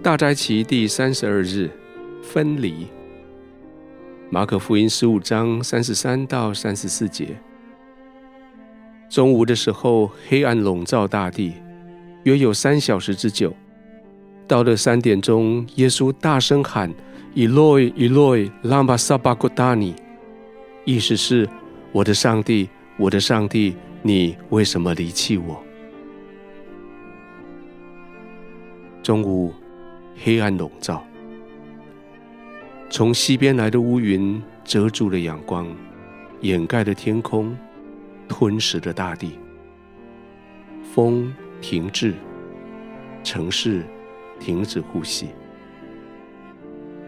大斋期第三十二日，分离。马可福音十五章三十三到三十四节。中午的时候，黑暗笼罩大地，约有三小时之久。到了三点钟，耶稣大声喊：“Eloi, Eloi, lama sabachthani？” 意思是：“我的上帝，我的上帝，你为什么离弃我？”中午。黑暗笼罩，从西边来的乌云遮住了阳光，掩盖了天空，吞噬了大地。风停滞，城市停止呼吸，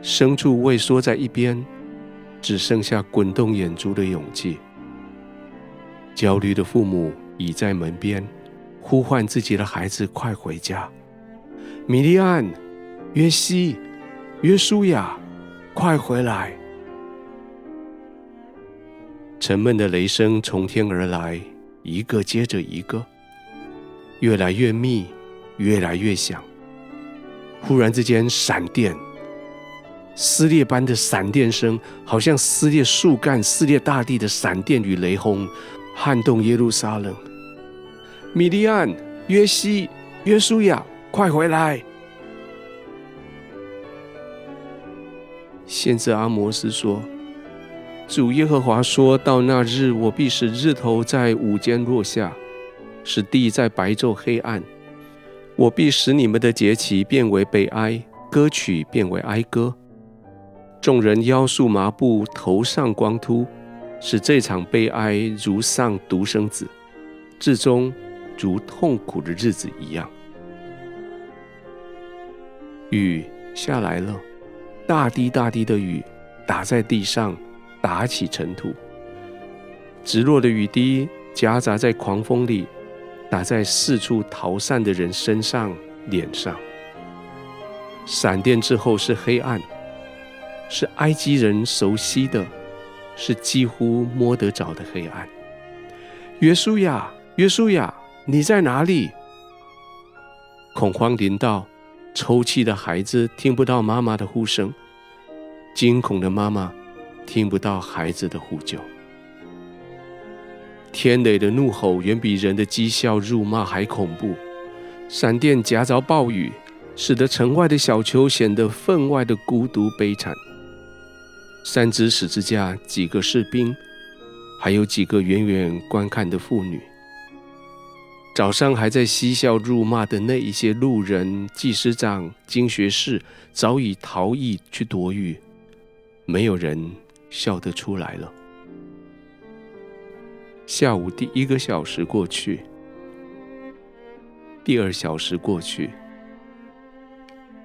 牲畜畏缩在一边，只剩下滚动眼珠的勇气。焦虑的父母倚在门边，呼唤自己的孩子快回家。米利暗。约西，约书亚，快回来！沉闷的雷声从天而来，一个接着一个，越来越密，越来越响。忽然之间，闪电，撕裂般的闪电声，好像撕裂树干、撕裂大地的闪电与雷轰，撼动耶路撒冷。米利暗、约西、约书亚，快回来！先知阿摩斯说：“主耶和华说到那日，我必使日头在午间落下，使地在白昼黑暗。我必使你们的节期变为悲哀，歌曲变为哀歌。众人腰束麻布，头上光秃，使这场悲哀如丧独生子，至终如痛苦的日子一样。雨下来了。”大滴大滴的雨打在地上，打起尘土。直落的雨滴夹杂在狂风里，打在四处逃散的人身上、脸上。闪电之后是黑暗，是埃及人熟悉的，是几乎摸得着的黑暗。约书亚，约书亚，你在哪里？恐慌临到。抽泣的孩子听不到妈妈的呼声，惊恐的妈妈听不到孩子的呼救。天雷的怒吼远比人的讥笑辱骂还恐怖，闪电夹杂暴雨，使得城外的小丘显得分外的孤独悲惨。三只十字架，几个士兵，还有几个远远观看的妇女。早上还在嬉笑辱骂的那一些路人、技师长、经学士，早已逃逸去躲雨，没有人笑得出来了。下午第一个小时过去，第二小时过去，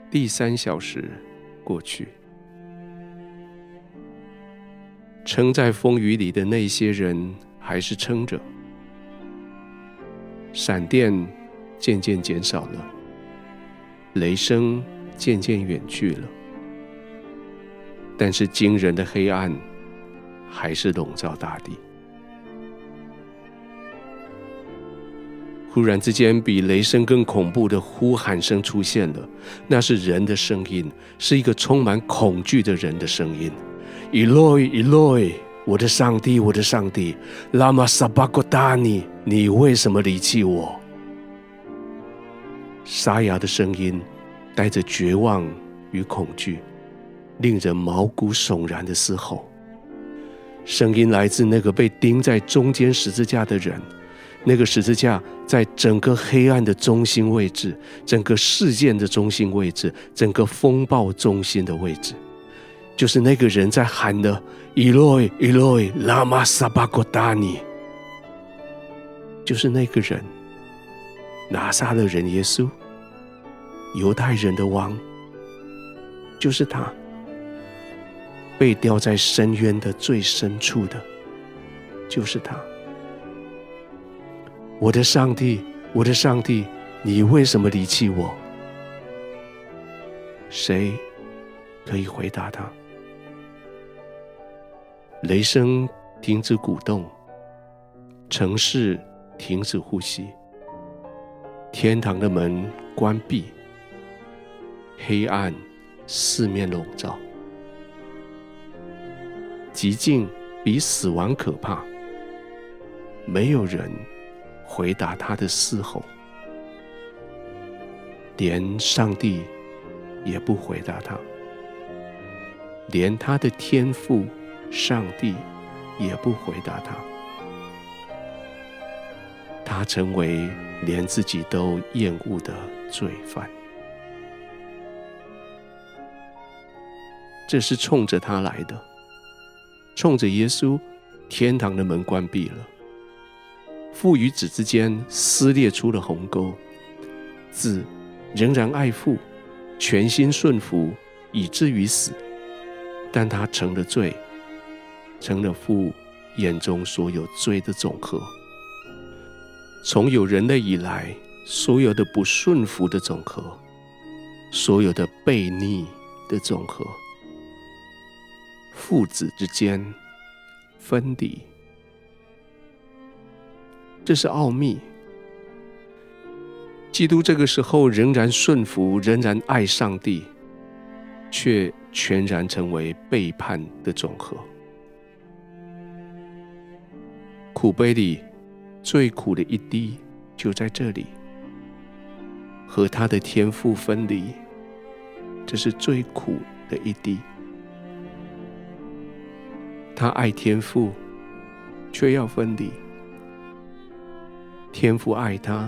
第三小时过去，撑在风雨里的那些人还是撑着。闪电渐渐减少了，雷声渐渐远去了，但是惊人的黑暗还是笼罩大地。忽然之间，比雷声更恐怖的呼喊声出现了，那是人的声音，是一个充满恐惧的人的声音。Eloi, Eloi。我的上帝，我的上帝，拉玛撒巴各达尼，你为什么离弃我？沙哑的声音带着绝望与恐惧，令人毛骨悚然的嘶吼。声音来自那个被钉在中间十字架的人，那个十字架在整个黑暗的中心位置，整个事件的中心位置，整个风暴中心的位置。就是那个人在喊的：“Eloi，Eloi，lamasabagodani 就是那个人，拿撒勒人耶稣，犹太人的王，就是他，被掉在深渊的最深处的，就是他。我的上帝，我的上帝，你为什么离弃我？谁可以回答他？雷声停止鼓动，城市停止呼吸，天堂的门关闭，黑暗四面笼罩，寂静比死亡可怕。没有人回答他的嘶吼，连上帝也不回答他，连他的天父上帝也不回答他。他成为连自己都厌恶的罪犯。这是冲着他来的，冲着耶稣，天堂的门关闭了，父与子之间撕裂出了鸿沟，子仍然爱父，全心顺服，以至于死，但他成了罪，成了父眼中所有罪的总和，从有人类以来所有的不顺服的总和，所有的悖逆的总和。父子之间分离，这是奥秘。基督这个时候仍然顺服，仍然爱上帝，却全然成为背叛的总和。苦杯里最苦的一滴就在这里，和他的天父分离，这是最苦的一滴。他爱天父，却要分离；天父爱他，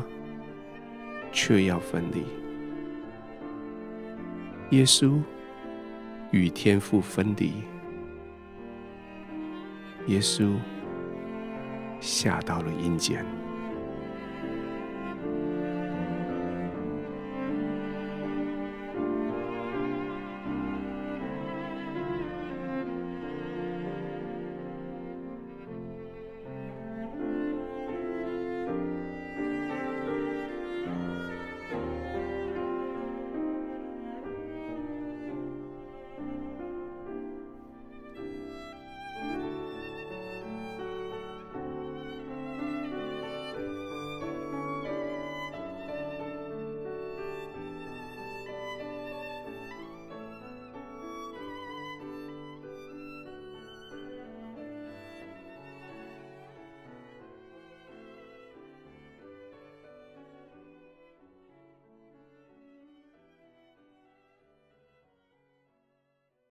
却要分离。耶稣与天父分离，耶稣下到了阴间。